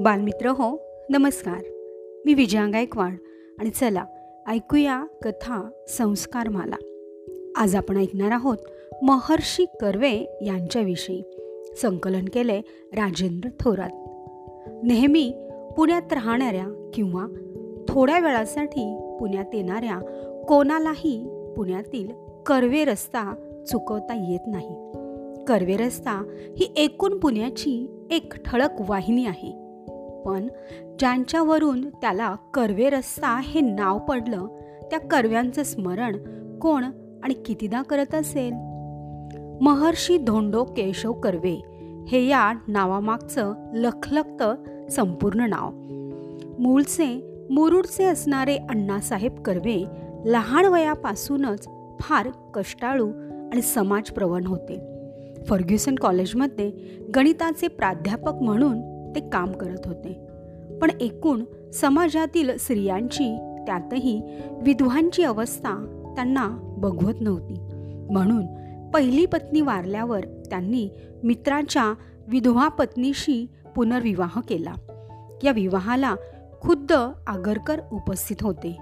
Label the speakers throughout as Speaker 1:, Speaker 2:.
Speaker 1: बालमित्र हो नमस्कार. मी विजया गायकवाड आणि चला ऐकूया कथा संस्कार माला आज आपण ऐकणार आहोत महर्षी कर्वे यांच्याविषयी. संकलन केले राजेंद्र थोरात. नेहमी पुण्यात राहणाऱ्या किंवा थोड्या वेळासाठी पुण्यात येणाऱ्या कोणालाही पुण्यातील कर्वे रस्ता चुकवता येत नाही. कर्वे रस्ता ही एकूण पुण्याची एक ठळक वाहिनी आहे. पण ज्यांच्यावरून त्याला कर्वे रस्ता हे नाव पडलं त्या कर्व्यांचं स्मरण कोण आणि कितीदा करत असेल? महर्षी धोंडो केशव कर्वे हे या नावामागचं लखलखतं संपूर्ण नाव. मूळचे मुरुडचे असणारे अण्णासाहेब कर्वे लहान वयापासूनच फार कष्टाळू आणि समाजप्रवण होते. फर्ग्युसन कॉलेजमध्ये गणिताचे प्राध्यापक म्हणून ते काम करत होते. पण एकूण समाजातील स्त्रियांची त्यातही विधवांची अवस्था त्यांना बघवत नव्हती. म्हणून पहिली पत्नी वारल्यावर त्यांनी मित्राच्या विधवा पत्नीशी पुनर्विवाह केला. या विवाहाला खुद्द आगरकर उपस्थित होते.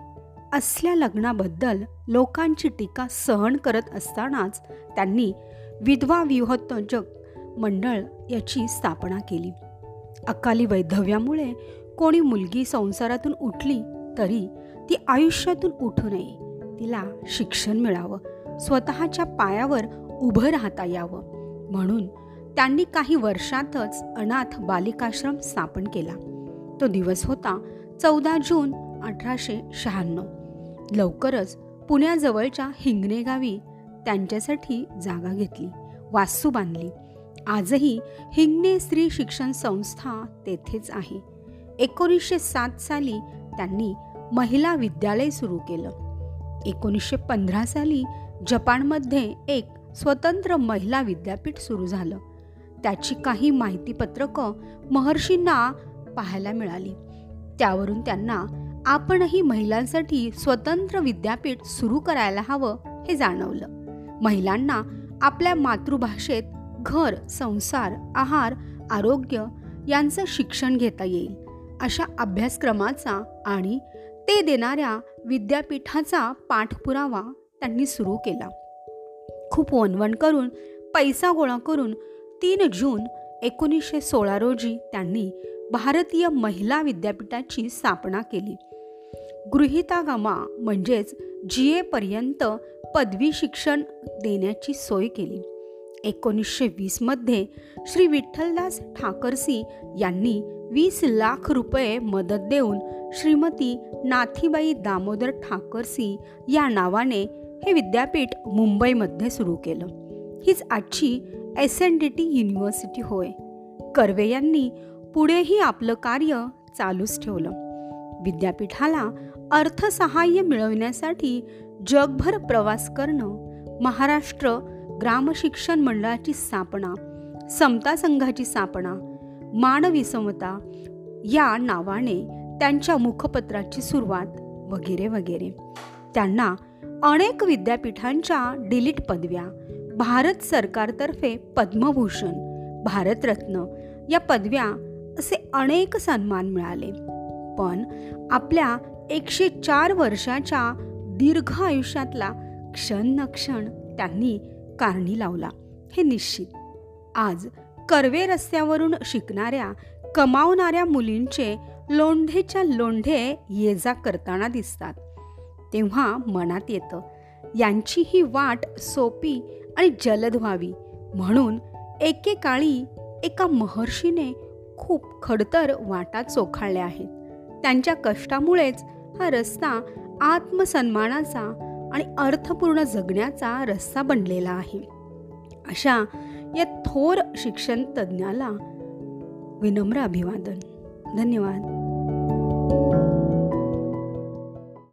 Speaker 1: असल्या लग्नाबद्दल लोकांची टीका सहन करत असतानाच त्यांनी विधवा विहोत्तजक मंडळ याची स्थापना केली. अकाली वैधव्यामुळे कोणी मुलगी संसारातून उठली तरी ती आयुष्यातून उठू नये. तिला शिक्षण मिळावं. स्वतःच्या पायावर उभं राहता यावं. म्हणून त्यांनी काही वर्षातच अनाथ बालिकाश्रम स्थापन केला. तो दिवस होता चौदा जून अठराशे शहाण्णव. लवकरच पुण्याजवळच्या हिंगणे गावी त्यांच्यासाठी जागा घेतली. वास्तू बांधली. आजही हिंगणे स्त्री शिक्षण संस्था तेथेच आहे. एकोणीसशे सात साली त्यांनी महिला विद्यालय सुरू केलं. एकोणीसशे पंधरा साली जपानमध्ये एक स्वतंत्र महिला विद्यापीठ सुरू झालं. त्याची काही माहितीपत्रकं महर्षींना पाहायला मिळाली. त्यावरून त्यांना आपणही महिलांसाठी स्वतंत्र विद्यापीठ सुरू करायला हवं हे जाणवलं. महिलांना आपल्या मातृभाषेत घर संसार आहार आरोग्य यांचं शिक्षण घेता येईल. अशा अभ्यासक्रमाचा आणि ते देणाऱ्या विद्यापीठाचा पाठपुरावा त्यांनी सुरू केला. खूप वणवण करून पैसा गोळा करून तीन जून एकोणीसशे सोळा रोजी त्यांनी भारतीय महिला विद्यापीठाची स्थापना केली. गृहितागमा म्हणजेच जी एपर्यंत पदवी शिक्षण देण्याची सोय केली. एकोणीसशे वीसमध्ये श्री विठ्ठलदास ठाकरसी यांनी वीस लाख रुपये मदत देऊन श्रीमती नाथीबाई दामोदर ठाकरसी या नावाने हे विद्यापीठ मुंबईमध्ये सुरू केलं. हीच आजची S N D T university होय. कर्वे यांनी पुढेही आपलं कार्य चालूच ठेवलं. विद्यापीठाला अर्थसहाय्य मिळवण्यासाठी जगभर प्रवास करणं महाराष्ट्र ग्रामशिक्षण मंडळाची स्थापना समता संघाची स्थापना मानवी समता या नावाने त्यांच्या मुखपत्राची सुरुवात वगैरे वगैरे. त्यांना अनेक विद्यापीठांच्या डिलीट पदव्या भारत सरकारतर्फे पद्मभूषण भारतरत्न या पदव्या असे अनेक सन्मान मिळाले. पण आपल्या एकशे चार वर्षाच्या दीर्घ आयुष्यातला क्षण न क्षण त्यांनी कारणी लावला. हे निश्चित. आज कर्वे रस्त्यावरून शिकणाऱ्या कमावणाऱ्या मुलींचे लोंढेच्या लोंढे ये जा करताना दिसतात. तेव्हा मनात येतं यांची ही वाट सोपी आणि जलद व्हावी. म्हणून एकेकाळी एका महर्षीने खूप खडतर वाटा चोखाळल्या आहेत. त्यांच्या कष्टामुळेच हा रस्ता आत्मसन्मानाचा आणि अर्थपूर्ण जगण्याचा रस्ता बनलेला आहे. अशा या थोर शिक्षण तज्ज्ञाला विनम्र अभिवादन. धन्यवाद.